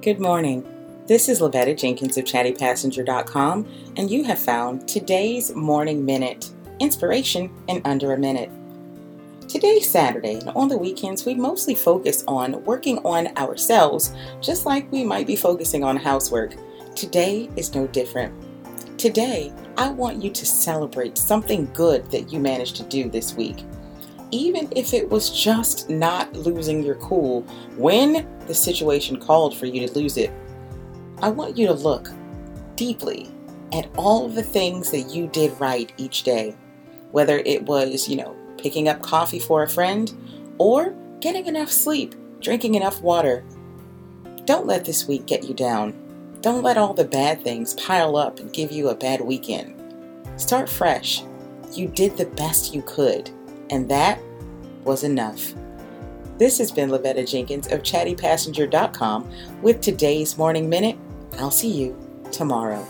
Good morning. This is Lavetta Jenkins of ChattyPassenger.com, and you have found today's Morning Minute inspiration in under a minute. Today's Saturday, and on the weekends, we mostly focus on working on ourselves, just like we might be focusing on housework. Today is no different. Today, I want you to celebrate something good that you managed to do this week even if it was just not losing your cool when the situation called for you to lose it, I want you to look deeply at all of the things that you did right each day. Whether it was, you know, picking up coffee for a friend or getting enough sleep, drinking enough water. Don't let this week get you down. Don't let all the bad things pile up and give you a bad weekend. Start fresh. You did the best you could and that was enough. This has been Lavetta Jenkins of ChattyPassenger.com with today's Morning Minute. I'll see you tomorrow.